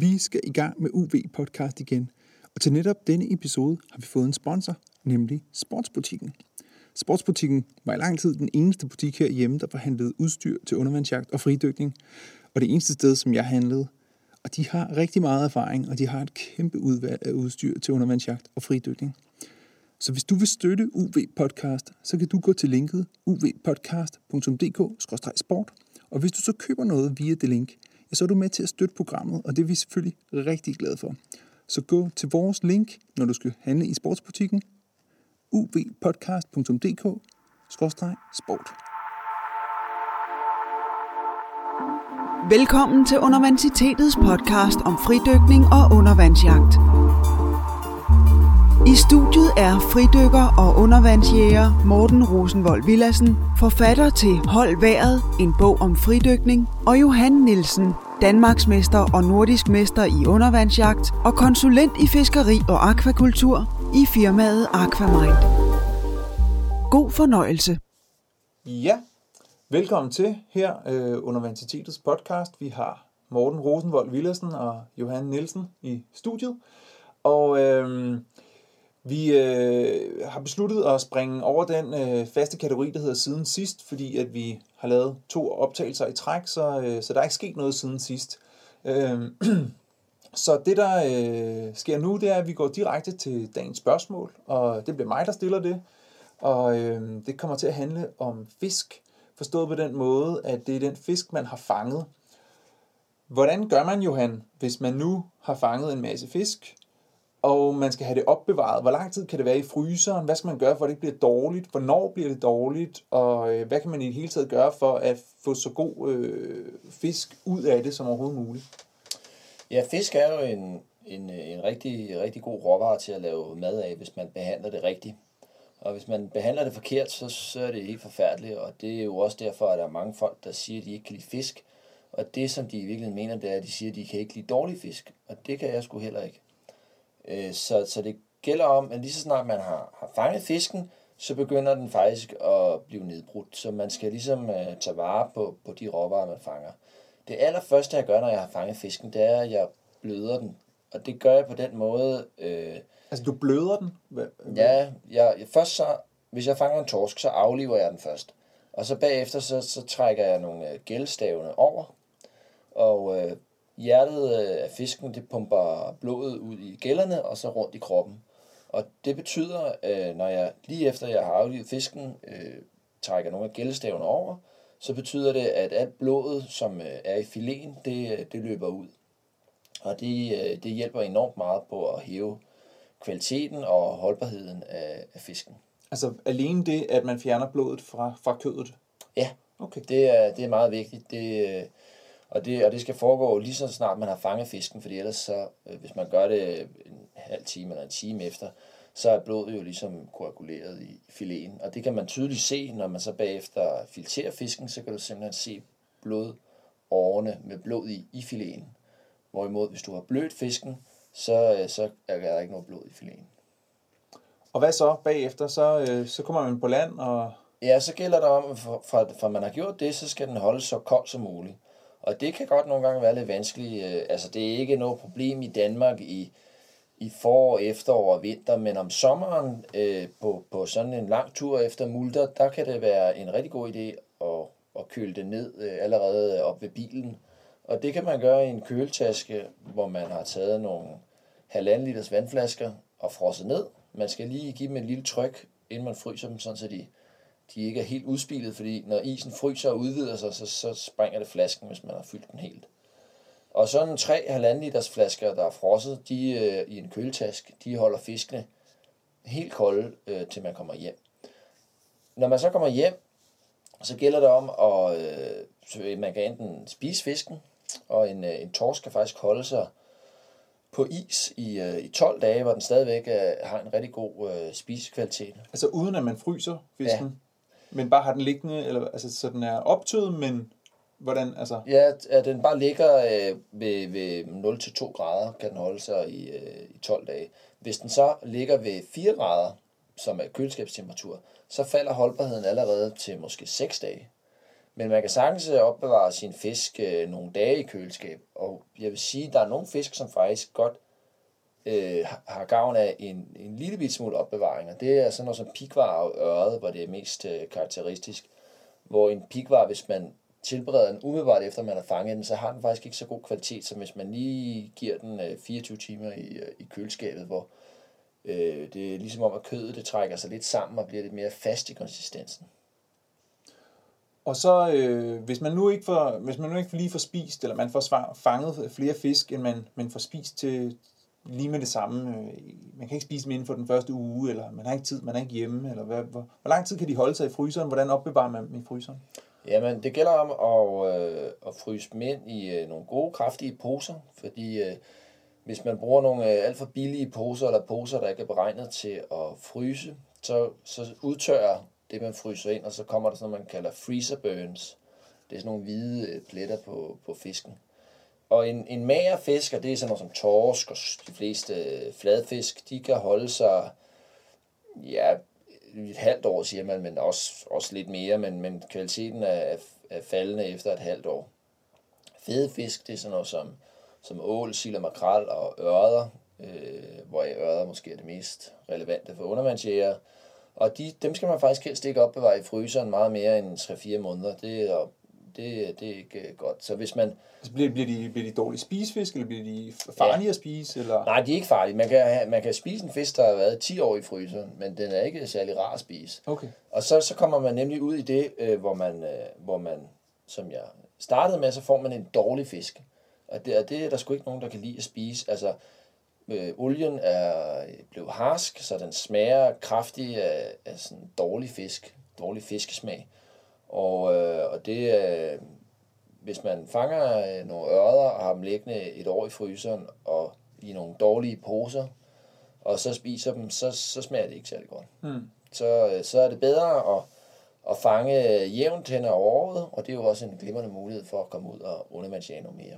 Vi skal i gang med UV Podcast igen, og til netop denne episode har vi fået en sponsor, nemlig Sportsbutikken. Sportsbutikken var i lang tid den eneste butik herhjemme, der forhandlede udstyr til undervandsjagt og fridykning, og det eneste sted, som jeg handlede. Og de har rigtig meget erfaring, og de har et kæmpe udvalg af udstyr til undervandsjagt og fridykning. Så hvis du vil støtte UV Podcast, så kan du gå til linket uvpodcast.dk-sport, og hvis du så køber noget via det link, ja, så er du med til at støtte programmet, og det er vi selvfølgelig rigtig glade for. Så gå til vores link, når du skal handle i sportsbutikken, uvpodcast.dk-sport. Velkommen til Undervansitetets podcast om fridykning og undervandsjagt. I studiet er fridykker og undervandsjæger Morten Rosenvold Villassen, forfatter til Hold Været, en bog om fridykning, og Johan Nielsen, Danmarksmester og nordisk mester i undervandsjagt og konsulent i fiskeri og akvakultur i firmaet Aquamind. God fornøjelse. Ja, velkommen til her øh, Universitetets podcast. Vi har Morten Rosenvold Villassen og Johan Nielsen i studiet. Og øh, vi øh, har besluttet at springe over den øh, faste kategori, der hedder siden sidst, fordi at vi har lavet to optagelser i træk, så, øh, så der er ikke sket noget siden sidst. Øh, så det, der øh, sker nu, det er, at vi går direkte til dagens spørgsmål, og det bliver mig, der stiller det. Og øh, det kommer til at handle om fisk, forstået på den måde, at det er den fisk, man har fanget. Hvordan gør man, Johan, hvis man nu har fanget en masse fisk, og man skal have det opbevaret. Hvor lang tid kan det være i fryseren? Hvad skal man gøre, for at det ikke bliver dårligt? Hvornår bliver det dårligt? Og øh, hvad kan man i det hele taget gøre for at få så god øh, fisk ud af det som overhovedet muligt? Ja, fisk er jo en, en, øh, en rigtig, rigtig god råvare til at lave mad af, hvis man behandler det rigtigt. Og hvis man behandler det forkert, så, så er det helt forfærdeligt, og det er jo også derfor, at der er mange folk, der siger, at de ikke kan lide fisk. Og det, som de i virkeligheden mener, det er, at de siger, at de kan ikke lide dårlig fisk. Og det kan jeg sgu heller ikke. Øh, så, så det gælder om, at lige så snart man har, har fanget fisken, så begynder den faktisk at blive nedbrudt. Så man skal ligesom uh, tage vare på, på de råvarer, man fanger. Det allerførste, jeg gør, når jeg har fanget fisken, det er, at jeg bløder den. Og det gør jeg på den måde... Øh, altså, du bløder den? Hvad? Ja, jeg, først så, hvis jeg fanger en torsk, så afliver jeg den først. Og så bagefter, så, så trækker jeg nogle øh, gældestavene over. Og øh, hjertet øh, af fisken, det pumper blodet ud i gælderne og så rundt i kroppen. Og det betyder, øh, når jeg lige efter jeg har aflivet fisken, øh, trækker nogle af gældestavene over, så betyder det, at alt blodet, som er i filen, det, det løber ud. Og det, det hjælper enormt meget på at hæve kvaliteten og holdbarheden af, af fisken. Altså alene det, at man fjerner blodet fra, fra kødet? Ja, okay. det, er, det er meget vigtigt. Det, og det, og det skal foregå lige så snart man har fanget fisken, fordi ellers så, øh, hvis man gør det en halv time eller en time efter, så er blodet jo ligesom koaguleret i filéen. Og det kan man tydeligt se, når man så bagefter filtrerer fisken, så kan du simpelthen se blodårene med blod i, i filéen. Hvorimod, hvis du har blødt fisken, så, øh, så er der ikke noget blod i filéen. Og hvad så bagefter? Så, øh, så kommer man på land og... Ja, så gælder det om, for, for, for man har gjort det, så skal den holde så kold som muligt. Og det kan godt nogle gange være lidt vanskeligt. Øh, altså, det er ikke noget problem i Danmark i, i forår, efterår og vinter, men om sommeren øh, på, på sådan en lang tur efter multer, der kan det være en rigtig god idé at, at køle det ned øh, allerede op ved bilen. Og det kan man gøre i en køletaske, hvor man har taget nogle halvanden liters vandflasker og frosset ned. Man skal lige give dem et lille tryk, inden man fryser dem, sådan så de de ikke er helt udspilet, fordi når isen fryser og udvider sig, så, så springer det flasken, hvis man har fyldt den helt. Og sådan tre halvanden liters flasker, der er frosset, de øh, i en køletask, de holder fiskene helt kolde, øh, til man kommer hjem. Når man så kommer hjem, så gælder det om, at øh, man kan enten spise fisken, og en, øh, en torsk kan faktisk holde sig på is i, øh, i 12 dage, hvor den stadigvæk øh, har en rigtig god øh, spisekvalitet. Altså uden at man fryser fisken? Men bare har den liggende, eller, altså, så den er optøet, men hvordan, altså? Ja, at den bare ligger øh, ved, ved 0-2 grader, kan den holde sig i, øh, i 12 dage. Hvis den så ligger ved 4 grader, som er køleskabstemperatur, så falder holdbarheden allerede til måske 6 dage. Men man kan sagtens øh, opbevare sin fisk øh, nogle dage i køleskab. Og jeg vil sige, at der er nogle fisk, som faktisk godt øh, har gavn af en, en lille bit smule opbevaring. Og det er sådan noget som pikvar og øret, hvor det er mest øh, karakteristisk. Hvor en pikvar, hvis man tilbereder den umiddelbart efter man har fanget den, så har den faktisk ikke så god kvalitet, som hvis man lige giver den øh, 24 timer i, øh, i køleskabet, hvor øh, det er ligesom om, at kødet det trækker sig lidt sammen og bliver lidt mere fast i konsistensen. Og så, øh, hvis, man nu ikke får, hvis man nu ikke lige får spist, eller man får fanget flere fisk, end man, man får spist til lige med det samme, øh, man kan ikke spise dem inden for den første uge, eller man har ikke tid, man er ikke hjemme, eller hvad, hvor, hvor lang tid kan de holde sig i fryseren? Hvordan opbevarer man dem i fryseren? Jamen, det gælder om at, øh, at fryse dem ind i øh, nogle gode, kraftige poser, fordi øh, hvis man bruger nogle øh, alt for billige poser, eller poser, der ikke er beregnet til at fryse, så, så udtørrer det, man fryser ind, og så kommer der sådan noget, man kalder freezer burns. Det er sådan nogle hvide øh, pletter på, på fisken. Og en, en mager fisk, og det er sådan noget som torsk og de fleste fladfisk, de kan holde sig, ja, et halvt år, siger man, men også, også lidt mere, men, men kvaliteten er, er faldende efter et halvt år. Fede fisk, det er sådan noget som, som ål, sild og makrel og ørder, øh, hvor ørder måske er det mest relevante for undervandsjæger. Og de, dem skal man faktisk helst ikke opbevare i fryseren meget mere end 3-4 måneder. Det er, det, det er ikke godt. Så hvis man... Altså bliver, bliver, de, bliver de dårlige spisefisk, eller bliver de farlige ja. at spise? Eller? Nej, de er ikke farlige. Man kan, man kan spise en fisk, der har været 10 år i fryseren, men den er ikke særlig rar at spise. Okay. Og så, så kommer man nemlig ud i det, øh, hvor, man, øh, hvor man, som jeg startede med, så får man en dårlig fisk. Og det, og det er der sgu ikke nogen, der kan lide at spise. Altså, øh, olien er blevet harsk, så den smager kraftig af, af sådan dårlig fisk, dårlig fiskesmag. Og, øh, og det øh, hvis man fanger øh, nogle ørder og har dem liggende et år i fryseren og i nogle dårlige poser, og så spiser dem, så, så smager det ikke særlig godt. Mm. Så, øh, så er det bedre at, at fange jævnt hen over året, og det er jo også en glimrende mulighed for at komme ud og undervandsjage noget mere.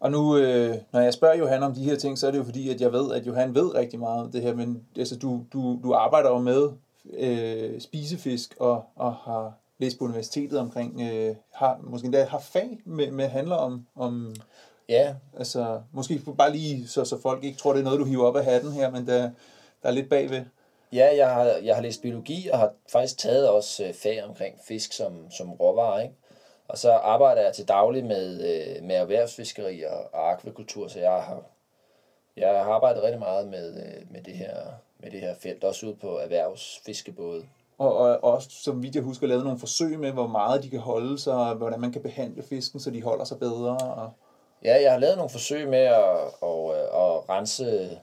Og nu, øh, når jeg spørger Johan om de her ting, så er det jo fordi, at jeg ved, at Johan ved rigtig meget om det her, men altså, du, du, du arbejder jo med øh, spisefisk og, og har læst på universitetet omkring, øh, har måske endda har fag med, med handler om, om ja. altså, måske bare lige, så, så folk ikke tror, det er noget, du hiver op af hatten her, men der, der er lidt bagved. Ja, jeg har, jeg har læst biologi og har faktisk taget også øh, fag omkring fisk som, som råvarer, ikke? Og så arbejder jeg til daglig med, øh, med erhvervsfiskeri og, og akvakultur, så jeg har, jeg har arbejdet rigtig meget med, øh, med, det her, med det her felt, også ude på erhvervsfiskebåde. Og, og, og også, som vidt jeg husker, lavet nogle forsøg med, hvor meget de kan holde sig, og hvordan man kan behandle fisken, så de holder sig bedre. Og... Ja, jeg har lavet nogle forsøg med at, og, øh, at rense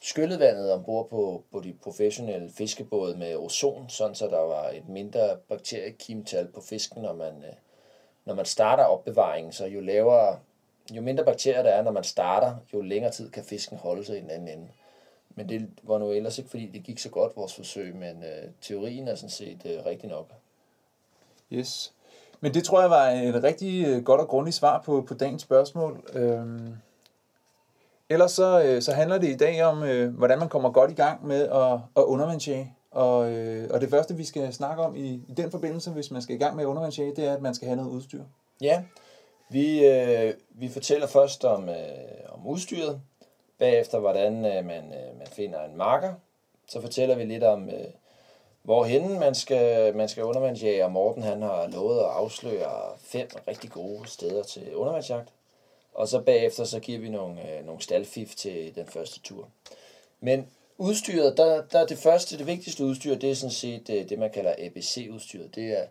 skyllevandet ombord på, på de professionelle fiskebåde med ozon, sådan så der var et mindre bakteriekimtal på fisken, når man, øh, når man starter opbevaringen. Så jo lavere, jo mindre bakterier der er, når man starter, jo længere tid kan fisken holde sig i den anden ende. Men det var nu ellers ikke, fordi det gik så godt, vores forsøg, men øh, teorien er sådan set øh, rigtig nok. Yes. Men det tror jeg var et rigtig øh, godt og grundigt svar på, på dagens spørgsmål. Øhm. Ellers så, øh, så handler det i dag om, øh, hvordan man kommer godt i gang med at, at undervandsjage. Og, øh, og det første, vi skal snakke om i, i den forbindelse, hvis man skal i gang med undervandsjage, det er, at man skal have noget udstyr. Ja, vi, øh, vi fortæller først om, øh, om udstyret, Bagefter, hvordan øh, man, øh, man finder en marker. Så fortæller vi lidt om, øh, hvorhen man skal, man skal undervandsjage. Og Morten han har lovet at afsløre fem rigtig gode steder til undervandsjagt. Og så bagefter så giver vi nogle, øh, nogle staldfif til den første tur. Men udstyret, der, der er det første, det vigtigste udstyr, det er sådan set det, øh, det man kalder ABC-udstyret. Det er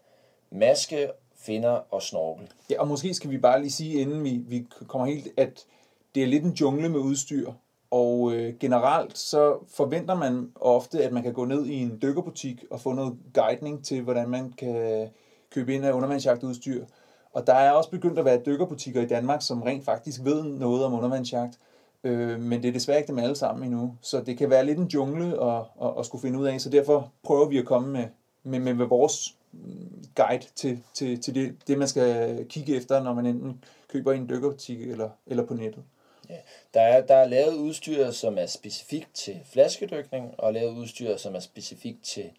maske, finder og snorkel. Ja, og måske skal vi bare lige sige, inden vi, vi kommer helt, at det er lidt en jungle med udstyr, og øh, generelt så forventer man ofte, at man kan gå ned i en dykkerbutik og få noget guidning til, hvordan man kan købe ind af undervandsjagtudstyr. Og der er også begyndt at være dykkerbutikker i Danmark, som rent faktisk ved noget om undervandsjagt. Øh, men det er desværre ikke dem alle sammen endnu. Så det kan være lidt en jungle at, at, at skulle finde ud af. Så derfor prøver vi at komme med, med, med, med vores mm, guide til, til, til det, det, man skal kigge efter, når man enten køber i en dykkerbutik eller, eller på nettet. Ja. Der, er, der er lavet udstyr, som er specifikt til flaskedykning, og lavet udstyr, som er specifikt til,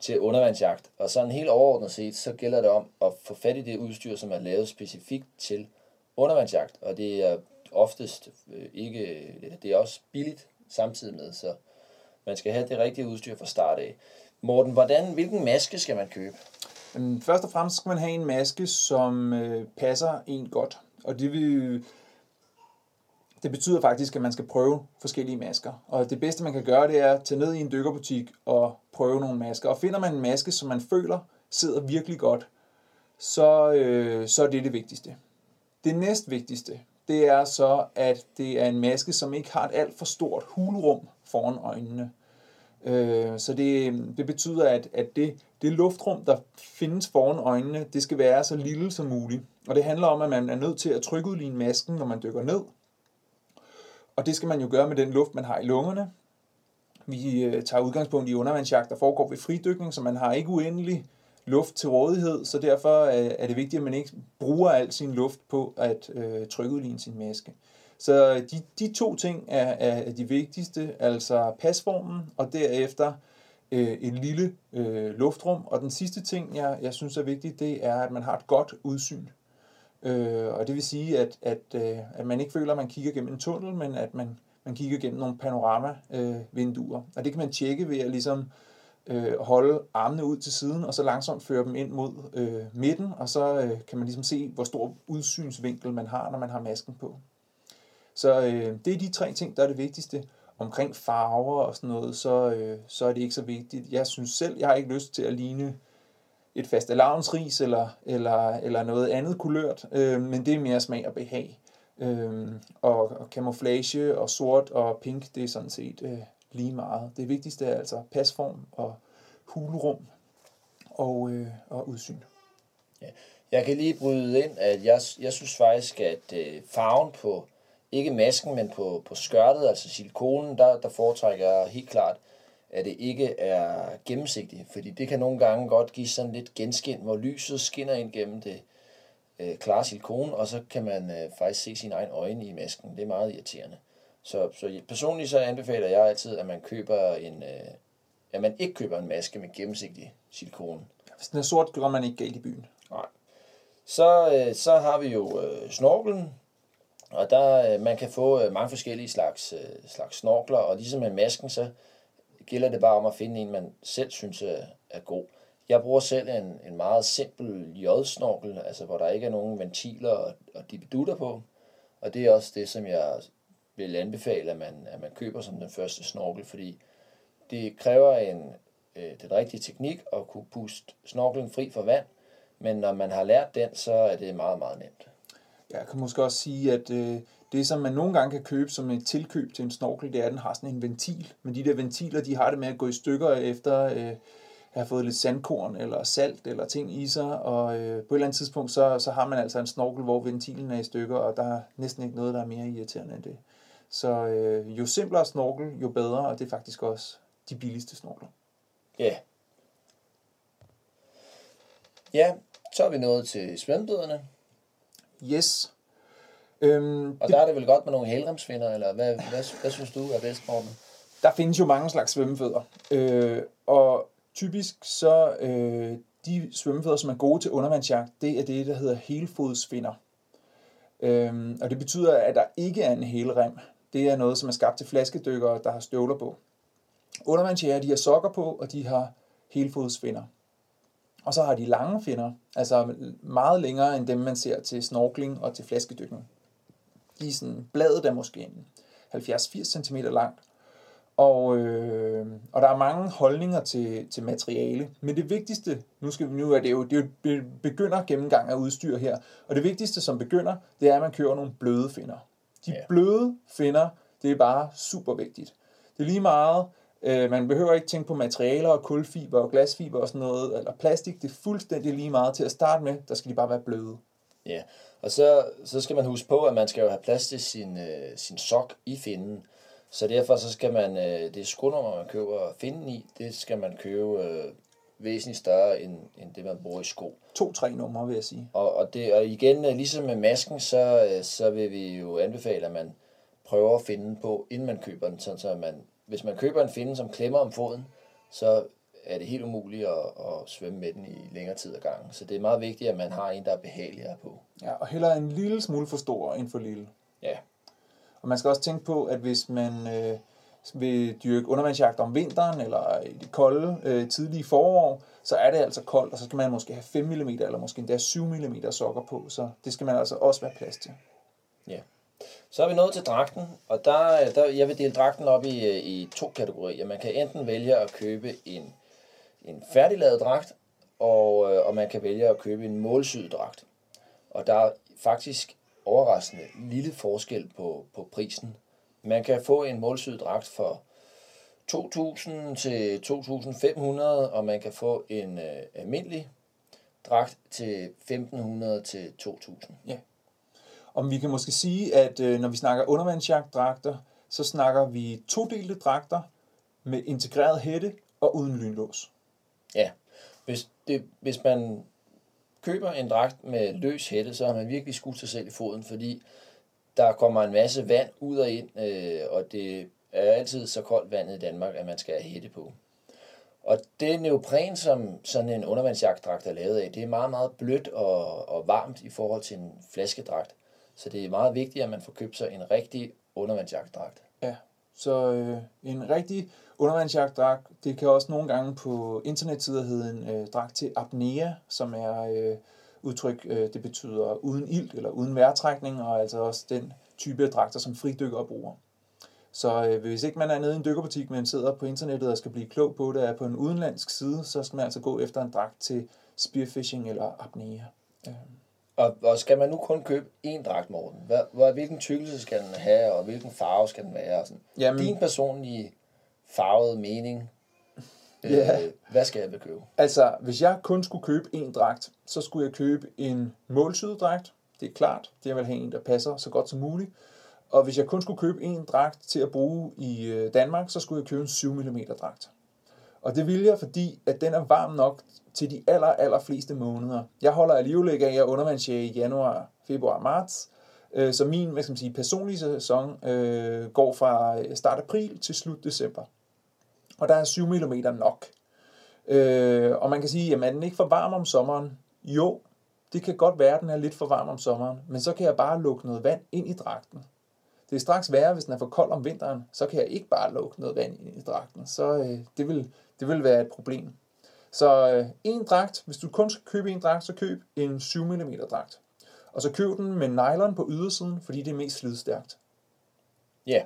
til undervandsjagt. Og sådan helt overordnet set, så gælder det om at få fat i det udstyr, som er lavet specifikt til undervandsjagt. Og det er oftest øh, ikke, det er også billigt samtidig med, så man skal have det rigtige udstyr fra start af. Morten, hvordan, hvilken maske skal man købe? Øhm, først og fremmest skal man have en maske, som øh, passer en godt. Og det vil det betyder faktisk, at man skal prøve forskellige masker. Og det bedste, man kan gøre, det er at tage ned i en dykkerbutik og prøve nogle masker. Og finder man en maske, som man føler sidder virkelig godt, så, øh, så er det det vigtigste. Det næst vigtigste, det er så, at det er en maske, som ikke har et alt for stort hulrum foran øjnene. Øh, så det, det betyder, at, at det, det luftrum, der findes foran øjnene, det skal være så lille som muligt. Og det handler om, at man er nødt til at trykke ud i masken, når man dykker ned. Og det skal man jo gøre med den luft, man har i lungerne. Vi øh, tager udgangspunkt i undervandsjagt, der foregår ved fridykning, så man har ikke uendelig luft til rådighed, så derfor øh, er det vigtigt, at man ikke bruger al sin luft på at øh, trykke ud i sin maske. Så øh, de, de to ting er, er de vigtigste, altså pasformen og derefter øh, et lille øh, luftrum. Og den sidste ting, jeg, jeg synes er vigtigt, det er, at man har et godt udsyn. Øh, og det vil sige, at, at, øh, at man ikke føler, at man kigger gennem en tunnel, men at man, man kigger gennem nogle panorama-vinduer. Øh, og det kan man tjekke ved at ligesom øh, holde armene ud til siden, og så langsomt føre dem ind mod øh, midten, og så øh, kan man ligesom se, hvor stor udsynsvinkel man har, når man har masken på. Så øh, det er de tre ting, der er det vigtigste. Omkring farver og sådan noget, så, øh, så er det ikke så vigtigt. Jeg synes selv, jeg har ikke lyst til at ligne et fast ris eller, eller, eller noget andet kulørt, øh, men det er mere smag og behag. Øh, og, og camouflage og sort og pink, det er sådan set øh, lige meget. Det vigtigste er altså pasform og hulrum og, øh, og udsyn. Ja. Jeg kan lige bryde ind, at jeg, jeg synes faktisk, at øh, farven på, ikke masken, men på, på skørtet, altså silikonen, der, der foretrækker jeg helt klart at det ikke er gennemsigtigt, fordi det kan nogle gange godt give sådan lidt genskin, hvor lyset skinner ind gennem det øh, klare silikon, og så kan man øh, faktisk se sine egne øjne i masken. Det er meget irriterende. Så, så personligt så anbefaler jeg altid, at man køber en, øh, at man ikke køber en maske med gennemsigtig silikon. Hvis den er sort, gør man ikke galt i byen. Nej. Så, øh, så har vi jo øh, snorkelen, og der øh, man kan få øh, mange forskellige slags, øh, slags snorkler, og ligesom med masken, så gælder det bare om at finde en, man selv synes er, er god. Jeg bruger selv en, en meget simpel J-snorkel, altså hvor der ikke er nogen ventiler og, og dibedutter på. Og det er også det, som jeg vil anbefale, at man, at man køber som den første snorkel, fordi det kræver en, øh, den rigtige teknik at kunne puste snorkelen fri for vand, men når man har lært den, så er det meget, meget nemt. Jeg kan måske også sige, at øh, det, som man nogle gange kan købe som et tilkøb til en snorkel, det er, at den har sådan en ventil. Men de der ventiler, de har det med at gå i stykker efter øh, at have fået lidt sandkorn eller salt eller ting i sig. Og øh, på et eller andet tidspunkt, så, så har man altså en snorkel, hvor ventilen er i stykker, og der er næsten ikke noget, der er mere irriterende end det. Så øh, jo simplere snorkel, jo bedre, og det er faktisk også de billigste snorkler. Ja. Yeah. Ja, så er vi nået til svømmebøderne. Yes. Øhm, og der er det vel godt med nogle helremsfinder, eller hvad, hvad, hvad synes du er bedst, Morten? Der findes jo mange slags svømmefødder. Øh, og typisk så øh, de svømmefødder, som er gode til undervandsjagt, det er det, der hedder helfodsfinder. Øh, og det betyder, at der ikke er en helrem. Det er noget, som er skabt til flaskedykkere, der har støvler på. Undervandsjæger, de har sokker på, og de har helfodsfinder. Og så har de lange finder, altså meget længere end dem, man ser til snorkling og til flaskedykning i sådan, bladet er måske 70-80 cm langt. Og, øh, og der er mange holdninger til, til materiale. Men det vigtigste, nu, skal vi, nu er det jo, det er jo begynder gennemgang af udstyr her, og det vigtigste som begynder, det er, at man kører nogle bløde finder. De ja. bløde finder, det er bare super vigtigt. Det er lige meget, øh, man behøver ikke tænke på materialer og kulfiber og glasfiber og sådan noget, eller plastik, det er fuldstændig lige meget til at starte med, der skal de bare være bløde. Ja, og så, så skal man huske på, at man skal jo have plads til sin, øh, sin sok i finden. Så derfor så skal man, øh, det skronummer, man køber finden i, det skal man købe øh, væsentligt større, end, end det, man bruger i sko. To-tre numre, vil jeg sige. Og, og, det, og igen, øh, ligesom med masken, så, øh, så vil vi jo anbefale, at man prøver at finde på, inden man køber den. Sådan, så man, hvis man køber en finde, som klemmer om foden, så er det helt umuligt at, at svømme med den i længere tid ad gangen. Så det er meget vigtigt, at man har en, der er behageligere på. Ja, og heller en lille smule for stor end for lille. Ja, Og man skal også tænke på, at hvis man øh, vil dyrke undervandsjagt om vinteren, eller i det kolde øh, tidlige forår, så er det altså koldt, og så skal man måske have 5 mm, eller måske endda 7 mm sokker på, så det skal man altså også være plads til. ja. Så er vi nået til dragten, og der, der jeg vil dele dragten op i, øh, i to kategorier. Man kan enten vælge at købe en, en færdiglavet dragt, og, øh, og man kan vælge at købe en målsyet dragt. Og der er faktisk overraskende lille forskel på, på prisen. Man kan få en målsyet dragt for 2.000 til 2.500, og man kan få en øh, almindelig dragt til 1.500 til 2.000. Ja. Om vi kan måske sige, at øh, når vi snakker undervandsjagtdragter, så snakker vi todelte dragter med integreret hætte og uden lynlås. Ja, hvis, det, hvis man køber en dragt med løs hætte, så har man virkelig skudt sig selv i foden, fordi der kommer en masse vand ud og ind, øh, og det er altid så koldt vandet i Danmark, at man skal have hætte på. Og det neopren, som sådan en undervandsjagtdragt er lavet af, det er meget, meget blødt og, og varmt i forhold til en flaskedragt. Så det er meget vigtigt, at man får købt sig en rigtig undervandsjagtdragt. Ja, så øh, en rigtig undervandsjagtdragt, det kan også nogle gange på internetsider hedde en øh, dragt til apnea, som er øh, udtryk, øh, det betyder uden ilt eller uden vejrtrækning, og altså også den type af dragter, som fridykkere bruger. Så øh, hvis ikke man er nede i en dykkerbutik, men sidder på internettet og skal blive klog på det, er på en udenlandsk side, så skal man altså gå efter en dragt til spearfishing eller apnea. Øh. Og, og skal man nu kun købe én dragt, Morten? Hvad, hvad, hvilken tykkelse skal den have, og hvilken farve skal den være? Og sådan. Jamen- Din personlige farvede mening, øh, hvad skal jeg købe? Altså, hvis jeg kun skulle købe en dragt, så skulle jeg købe en målsyet dragt. Det er klart, det jeg vil have en, der passer så godt som muligt. Og hvis jeg kun skulle købe en dragt til at bruge i øh, Danmark, så skulle jeg købe en 7 mm dragt. Og det vil jeg, fordi at den er varm nok til de aller, aller fleste måneder. Jeg holder alligevel ikke af at i januar, februar, marts. Øh, så min hvad skal man sige, personlige sæson øh, går fra øh, start april til slut december. Og der er 7 mm nok. Øh, og man kan sige, jamen er den ikke for varm om sommeren? Jo, det kan godt være, at den er lidt for varm om sommeren, men så kan jeg bare lukke noget vand ind i dragten. Det er straks værre, hvis den er for kold om vinteren, så kan jeg ikke bare lukke noget vand ind i dragten. Så øh, det, vil, det vil være et problem. Så øh, en dragt, hvis du kun skal købe en dragt, så køb en 7 mm dragt. Og så køb den med nylon på ydersiden, fordi det er mest slidstærkt. Ja,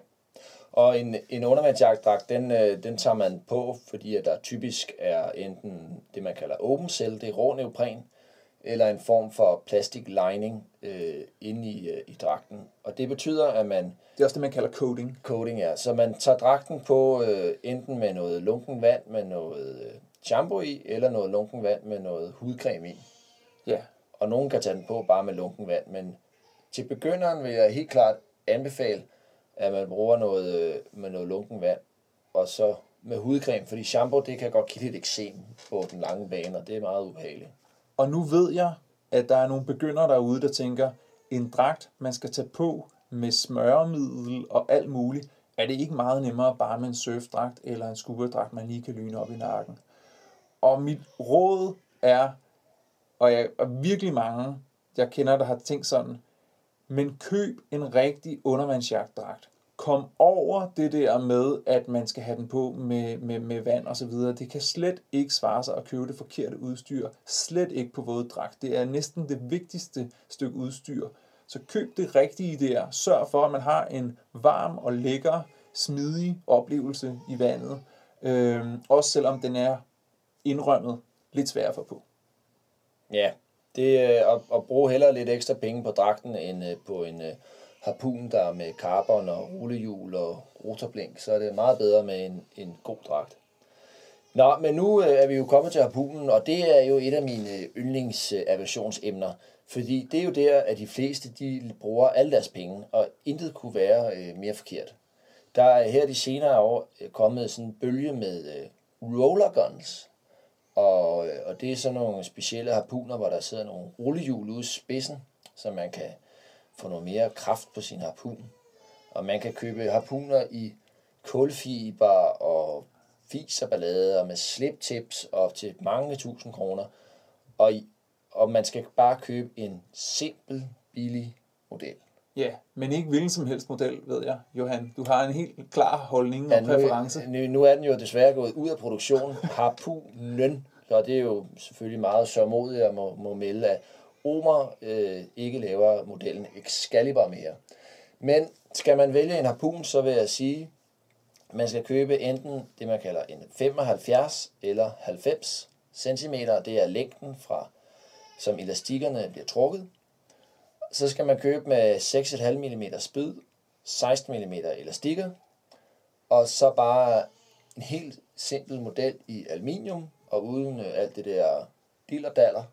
og en, en undervandsjagtdragt, den, øh, den tager man på, fordi at der typisk er enten det, man kalder open cell, det er rå neopren, eller en form for plastic lining øh, inde i, øh, i dragten. Og det betyder, at man Det er også det, man kalder coating. coating er. Så man tager dragten på øh, enten med noget lunken vand med noget øh, shampoo i, eller noget lunken vand med noget hudcreme i. Ja, Og nogen kan tage den på bare med lunken vand, men til begynderen vil jeg helt klart anbefale, at man bruger noget øh, med noget lunken vand, og så med hudcreme, fordi shampoo, det kan godt give lidt eksem på den lange bane, og det er meget ubehageligt. Og nu ved jeg, at der er nogle begyndere derude, der tænker, en dragt, man skal tage på med smøremiddel og alt muligt, er det ikke meget nemmere bare med en surfdragt eller en scuba-dragt, man lige kan lyne op i nakken. Og mit råd er, og jeg er virkelig mange, jeg kender, der har tænkt sådan, men køb en rigtig undervandsjagtdragt. Kom over det der med, at man skal have den på med, med, med vand og så videre. Det kan slet ikke svare sig at købe det forkerte udstyr. Slet ikke på våddragt. Det er næsten det vigtigste stykke udstyr. Så køb det rigtige der. Sørg for, at man har en varm og lækker, smidig oplevelse i vandet. Øhm, også selvom den er indrømmet lidt svær at få på. Ja, det er at, at bruge heller lidt ekstra penge på dragten, end øh, på en øh, harpun, der er med karbon og rullehjul og rotorblink, så er det meget bedre med en, en god dragt. Nå, men nu øh, er vi jo kommet til harpunen, og det er jo et af mine yndlingsaversionsemner, fordi det er jo der, at de fleste de bruger alle deres penge, og intet kunne være øh, mere forkert. Der er her de senere år øh, kommet sådan en bølge med øh, roller guns, og, øh, og det er sådan nogle specielle harpuner, hvor der sidder nogle rullehjul ude i spidsen, som man kan få noget mere kraft på sin harpun. Og man kan købe harpuner i kulfiber og fis og ballade, og med sliptips op til mange tusind kroner. Og, og man skal bare købe en simpel, billig model. Ja, men ikke hvilken som helst model, ved jeg, Johan. Du har en helt klar holdning og Ja, nu, præference. nu, nu er den jo desværre gået ud af produktion. Harpunen, så det er jo selvfølgelig meget sørmodigt at må, må melde, at Omer øh, ikke laver modellen Excalibur mere. Men skal man vælge en harpun, så vil jeg sige, man skal købe enten det, man kalder en 75 eller 90 cm. Det er længden fra, som elastikkerne bliver trukket. Så skal man købe med 6,5 mm spyd, 16 mm elastikker, og så bare en helt simpel model i aluminium, og uden øh, alt det der dillerdaller.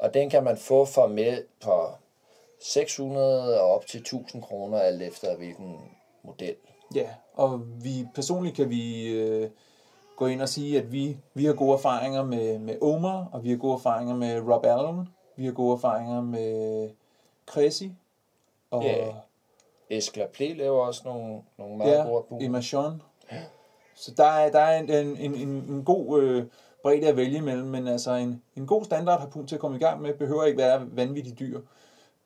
Og den kan man få for med på 600 og op til 1000 kroner, alt efter hvilken model. Ja, og vi personligt kan vi øh, gå ind og sige, at vi, vi har gode erfaringer med, med Omer, og vi har gode erfaringer med Rob Allen, vi har gode erfaringer med Cressy, og Ja. Escla Play laver også nogle, nogle meget ja, gode Sean. Så der er, der er en, en, en, en, en god øh, bredde at vælge imellem, men altså en, en god standard harpun til at komme i gang med, behøver ikke være vanvittigt dyr.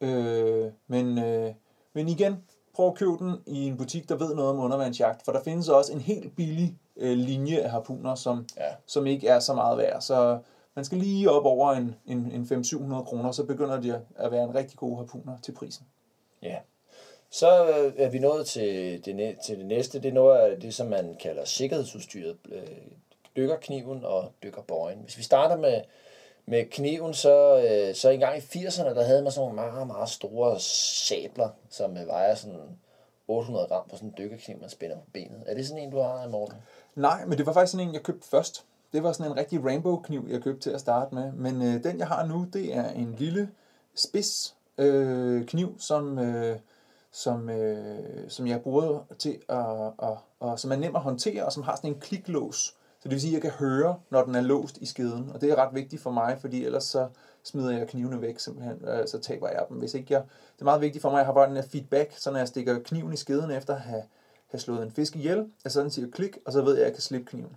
Øh, men, øh, men igen, prøv at købe den i en butik, der ved noget om undervandsjagt, for der findes også en helt billig øh, linje af harpuner, som, Ja. som ikke er så meget værd. Så man skal lige op over en, en, en 500-700 kroner, så begynder de at være en rigtig god harpuner til prisen. Ja. Så øh, er vi nået til det, til det næste. Det er noget af det, som man kalder sikkerhedsudstyret dykker dykkerkniven og dykkerbøjen. Hvis vi starter med, med kniven, så, øh, så engang i 80'erne, der havde man sådan nogle meget, meget store sabler, som øh, vejer sådan 800 gram på sådan en dykkerkniv, man spænder på benet. Er det sådan en, du har, Morten? Nej, men det var faktisk sådan en, jeg købte først. Det var sådan en rigtig rainbow-kniv, jeg købte til at starte med. Men øh, den, jeg har nu, det er en lille spids øh, kniv, som, øh, som, øh, som jeg bruger til at, at, og, som er nem at håndtere, og som har sådan en kliklås. Så det vil sige, at jeg kan høre, når den er låst i skeden. Og det er ret vigtigt for mig, fordi ellers så smider jeg knivene væk simpelthen, øh, så taber jeg dem. Hvis ikke jeg, det er meget vigtigt for mig, at jeg har bare den her feedback, så når jeg stikker kniven i skeden efter at have, have slået en fisk ihjel, at så den siger klik, og så ved jeg, at jeg kan slippe kniven.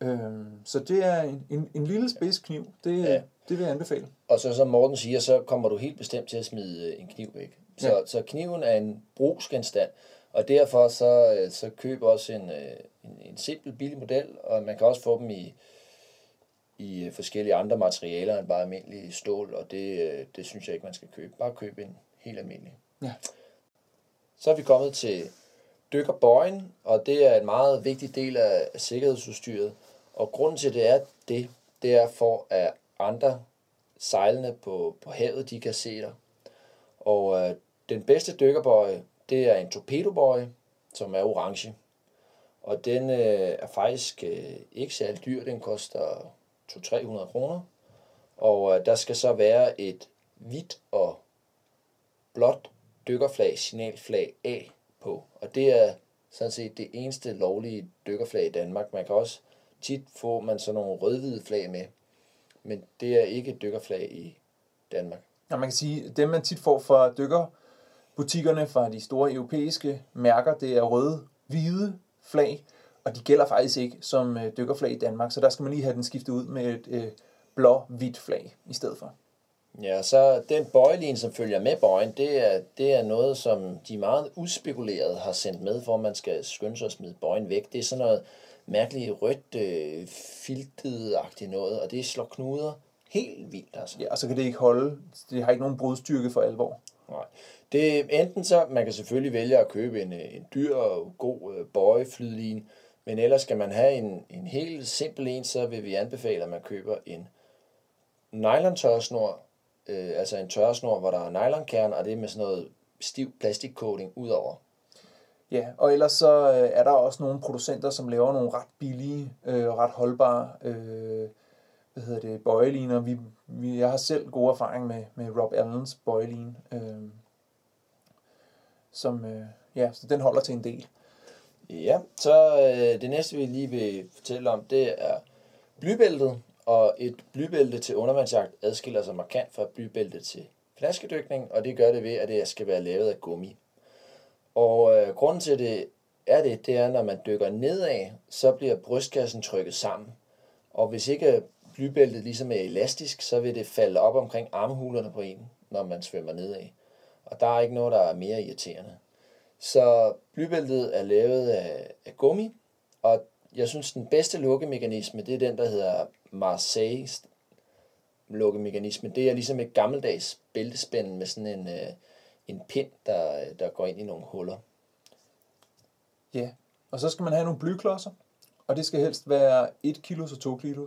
Øhm, så det er en, en, en lille spids kniv. Det, Ja. det vil jeg anbefale. Og så som Morten siger, så kommer du helt bestemt til at smide øh, en kniv væk. Så. Ja. så kniven er en brugsgenstand, og derfor så, øh, så køb også en, øh, en, en simpel billig model, og man kan også få dem i, i øh, forskellige andre materialer end bare almindelig stål, og det, det synes jeg ikke, man skal købe. Bare køb en helt almindelig. Ja. Så er vi kommet til dykkerbøjen, og det er en meget vigtig del af af sikkerhedsudstyret. Og grunden til det er det, det er for at andre sejlende på, på havet, de kan se dig. Og øh, den bedste dykkerbøje, det er en torpedobøje, som er orange. Og den øh, er faktisk øh, ikke særlig dyr, den koster 200-300 kroner. Og øh, der skal så være et hvidt og blåt dykkerflag, signalflag A på. Og det er sådan set det eneste lovlige dykkerflag i Danmark. Man kan også tit få man sådan nogle rødhvide flag med, men det er ikke et dykkerflag i Danmark. Ja, man kan sige, at dem man tit får fra dykkerbutikkerne fra de store europæiske mærker, det er røde, hvide flag, og de gælder faktisk ikke som øh, dykkerflag i Danmark, så der skal man lige have den skiftet ud med et øh, blå-hvidt flag i stedet for. Ja, så den bøjelin, som følger med bøjen, det er, det er noget, som de meget udspekulerede har sendt med, hvor man skal skynde sig at smide bøjen væk. Det er sådan noget mærkeligt rødt, øh, filtet-agtigt noget, og det slår knuder helt vildt, altså. Ja, og så kan det ikke holde, det har ikke nogen brudstyrke for alvor. Nej. Det enten så, man kan selvfølgelig vælge at købe en, øh, en dyr og god øh, bøjeflydline, men ellers skal man have en, en helt simpel en, så vil vi anbefale, at man køber en nylon tørresnor, øh, altså en tørresnor, hvor der er nylonkern, og det er med sådan noget stiv plastikcoating udover. Ja, og ellers så øh, er der også nogle producenter, som laver nogle ret billige, øh, ret holdbare øh, hvad hedder det, bøjeliner. Vi, vi, jeg har selv god erfaring med, med Rob Allens bøjeline, øh, som, øh, ja, så den holder til en del. Ja, så øh, det næste, vi lige vil fortælle om, det er blybæltet. Og et blybælte til undervandsjagt adskiller sig markant fra et blybælte til flaskedykning, og det gør det ved, at det skal være lavet af gummi. Og øh, grunden til, det er det, det er, når man dykker nedad, så bliver brystkassen trykket sammen. Og hvis ikke blybæltet ligesom er elastisk, så vil det falde op omkring armhulerne på en, når man svømmer nedad. Og der er ikke noget, der er mere irriterende. Så blybæltet er lavet af, af gummi, og jeg synes, den bedste lukkemekanisme, det er den, der hedder Marseille's lukkemekanisme. Det er ligesom et gammeldags bæltespænd med sådan en, øh, en pind, der, der går ind i nogle huller. Ja, og så skal man have nogle blyklodser, og det skal helst være 1 kg og 2 kg.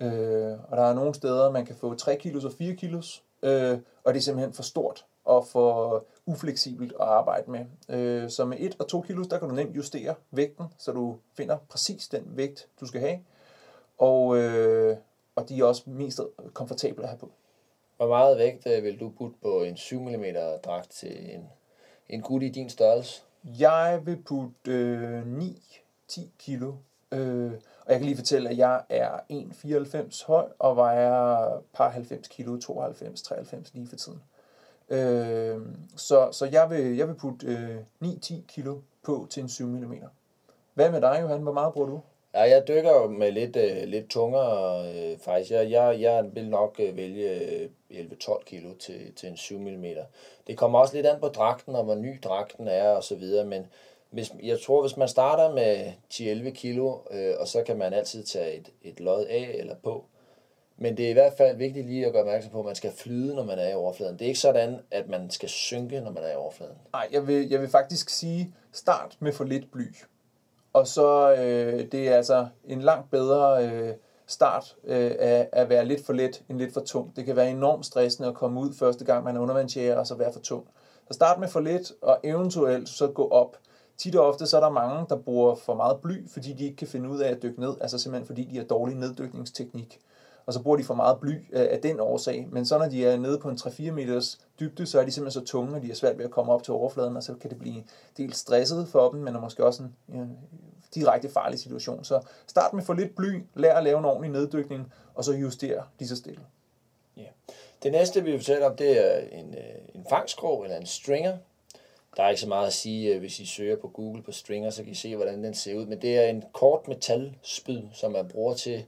Øh, og der er nogle steder, man kan få 3 kg og 4 kg, øh, og det er simpelthen for stort og for ufleksibelt at arbejde med. Øh, så med 1 og 2 kilos, der kan du nemt justere vægten, så du finder præcis den vægt, du skal have. Og, øh, og de er også mest komfortable at have på. Hvor meget vægt øh, vil du putte på en 7 mm dragt til en, en gut i din størrelse? Jeg vil putte øh, 9-10 kilo. Øh, og jeg kan lige fortælle, at jeg er 1,94 høj og vejer par 90 kilo, 92-93 lige for tiden. Øh, så så jeg, vil, jeg vil putte øh, 9-10 kilo på til en 7 mm. Hvad med dig, Johan? Hvor meget bruger du? Ja, jeg dykker jo med lidt, øh, lidt tungere øh, faktisk. Jeg, jeg, jeg vil nok øh, vælge øh, 11-12 kilo til, til en 7 mm. Det kommer også lidt an på dragten, og hvor ny dragten er og så videre, men hvis, jeg tror, hvis man starter med 10-11 kilo, øh, og så kan man altid tage et, et lod af eller på, men det er i hvert fald vigtigt lige at gøre opmærksom på, at man skal flyde, når man er i overfladen. Det er ikke sådan, at man skal synke, når man er i overfladen. Nej, jeg vil, jeg vil faktisk sige, start med for lidt bly. Og så øh, det er altså en langt bedre øh, start øh, af at være lidt for let end lidt for tung. Det kan være enormt stressende at komme ud første gang, man er undervandsjæger, og så være for tung. Så start med for lidt, og eventuelt så gå op. Tit og ofte så er der mange, der bruger for meget bly, fordi de ikke kan finde ud af at dykke ned, altså simpelthen fordi de har dårlig neddykningsteknik og så bruger de for meget bly øh, af den årsag. Men så når de er nede på en 3-4 meters dybde, så er de simpelthen så tunge, at de er svært ved at komme op til overfladen, og så kan det blive dels stresset for dem, men er måske også en ja, direkte farlig situation. Så start med for lidt bly, lær at lave en ordentlig neddykning, og så justere lige så stille. Ja. Det næste, vi vil fortælle om, det er en, øh, en fangskrog eller en stringer. Der er ikke så meget at sige, øh, hvis I søger på Google på stringer, så kan I se, hvordan den ser ud. Men det er en kort metalspyd, som man bruger til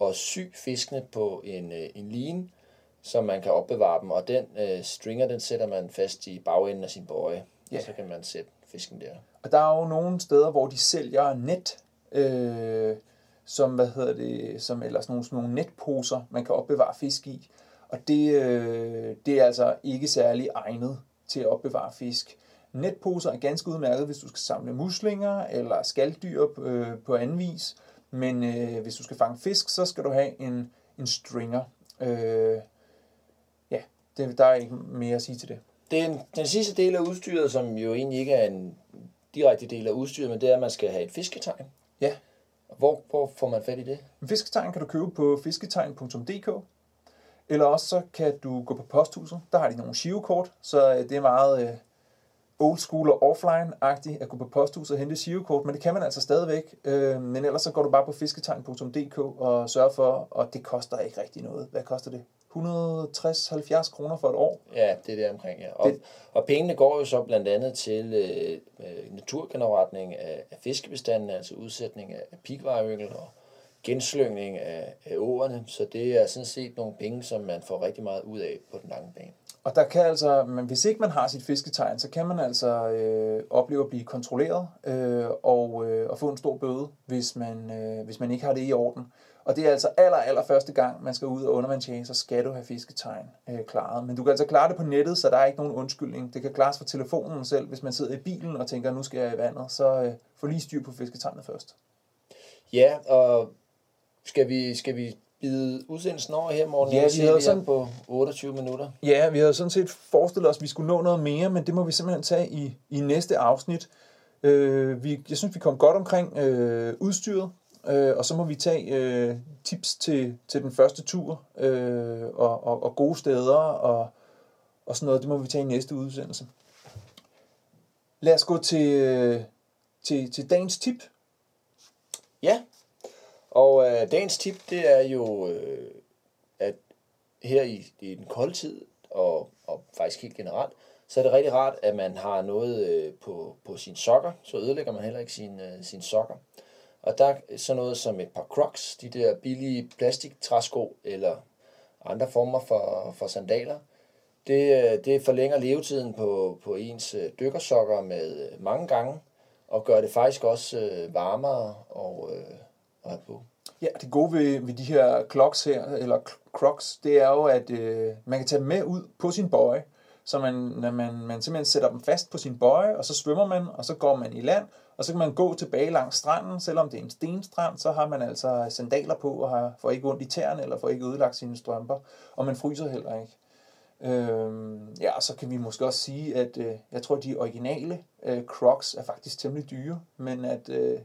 at sy fiskene på en, øh, en line, så man kan opbevare dem. Og den øh, stringer, den sætter man fast i bagenden af sin bøje, ja. og så kan man sætte fisken der. Og der er jo nogle steder, hvor de sælger net, øh, som, hvad hedder det, som, eller sådan nogle, sådan nogle netposer, man kan opbevare fisk i. Og det, øh, det er altså ikke særlig egnet til at opbevare fisk. Netposer er ganske udmærket, hvis du skal samle muslinger eller skalddyr øh, på anden vis. Men øh, hvis du skal fange fisk, så skal du have en, en stringer. Øh, ja, det, der er ikke mere at sige til det. Den, den sidste del af udstyret, som jo egentlig ikke er en direkte del af udstyret, men det er, at man skal have et fisketegn. Ja. Hvor, hvor får man fat i det? En fisketegn kan du købe på fisketegn.dk. Eller også så kan du gå på posthuset. Der har de nogle shivekort, så øh, det er meget øh, old school og offline-agtigt at gå på posthus og hente shivekort, men det kan man altså stadigvæk. Øh, men ellers så går du bare på fisketegn.dk og sørger for, og det koster ikke rigtig noget. Hvad koster det? 160-70 kroner for et år. Ja, det er det omkring, ja. Og, det, og pengene går jo så blandt andet til øh, øh naturgenopretning af, af fiskebestanden, altså udsætning af pigvarøgel og genslyngning af, af åerne. Så det er sådan set nogle penge, som man får rigtig meget ud af på den lange bane. Og der kan altså, men hvis ikke man har sit fisketegn, så kan man altså øh, opleve at blive kontrolleret øh, og, øh, og få en stor bøde, hvis man, øh, hvis man ikke har det i orden. Og det er altså aller, aller første gang, man skal ud og undervandsjage, så skal du have fisketegn øh, klaret. Men du kan altså klare det på nettet, så der er ikke nogen undskyldning. Det kan klares fra telefonen selv, hvis man sidder i bilen og tænker, nu skal jeg i vandet, så øh, få lige styr på fisketegnet først. Ja, og skal vi, skal vi bide udsendelsen over her, Morten? Ja, vi havde sådan på 28 minutter. Ja, vi havde sådan set forestillet os, at vi skulle nå noget mere, men det må vi simpelthen tage i, i næste afsnit. Øh, vi, jeg synes, vi kom godt omkring øh, udstyret, øh, og så må vi tage øh, tips til, til den første tur, øh, og, og, og gode steder, og, og sådan noget. Det må vi tage i næste udsendelse. Lad os gå til, øh, til, til dagens tip. Ja, og øh, dagens tip, det er jo, øh, at her i, i den kolde tid, og, og faktisk helt generelt, så er det rigtig rart, at man har noget øh, på, på sine sokker, så ødelægger man heller ikke øh, sine, øh, sin sokker. Og der er sådan noget som et par crocs, de der billige plastiktræsko, eller andre former for, for sandaler. Det, øh, det forlænger levetiden på, på ens øh, dykkersokker med øh, mange gange, og gør det faktisk også øh, varmere og, øh, at på. Ja, det gode ved, ved de her clocks her, eller crocs, det er jo, at øh, man kan tage dem med ud på sin bøje. Så man, når man, man simpelthen sætter dem fast på sin bøje, og så svømmer man, og så går man i land, og så kan man gå tilbage langs stranden, selvom det er en stenstrand, så har man altså sandaler på, og har, får ikke ondt i tæerne, eller får ikke ødelagt sine strømper, og man fryser heller ikke. Øhm, ja, så kan vi måske også sige, at øh, jeg tror, at de originale øh, Crocs er faktisk temmelig dyre, men at øh,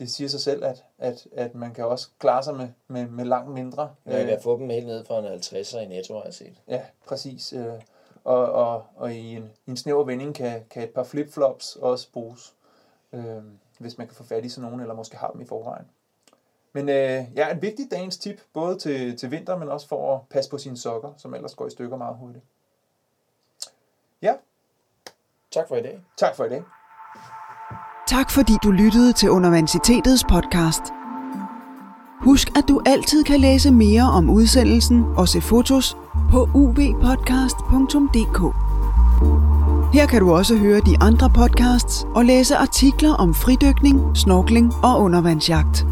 det siger sig selv, at, at, at man kan også klare sig med, med, med langt mindre. Man kan få dem helt ned fra en 50'er i netto, har jeg set. Ja, præcis. Øh, og, og, og i en, i en snæver vending kan, kan et par flipflops også bruges, øh, hvis man kan få fat i sådan nogen, eller måske har dem i forvejen. Men øh, ja, et vigtigt dagens tip, både til, til vinter, men også for at passe på sine sokker, som ellers går i stykker meget hurtigt. Ja. Tak for i dag. Tak for i dag. Tak fordi du lyttede til Universitetets podcast. Husk, at du altid kan læse mere om udsendelsen og se fotos på ubpodcast.dk. Her kan du også høre de andre podcasts og læse artikler om fridykning, snorkling og undervandsjagt.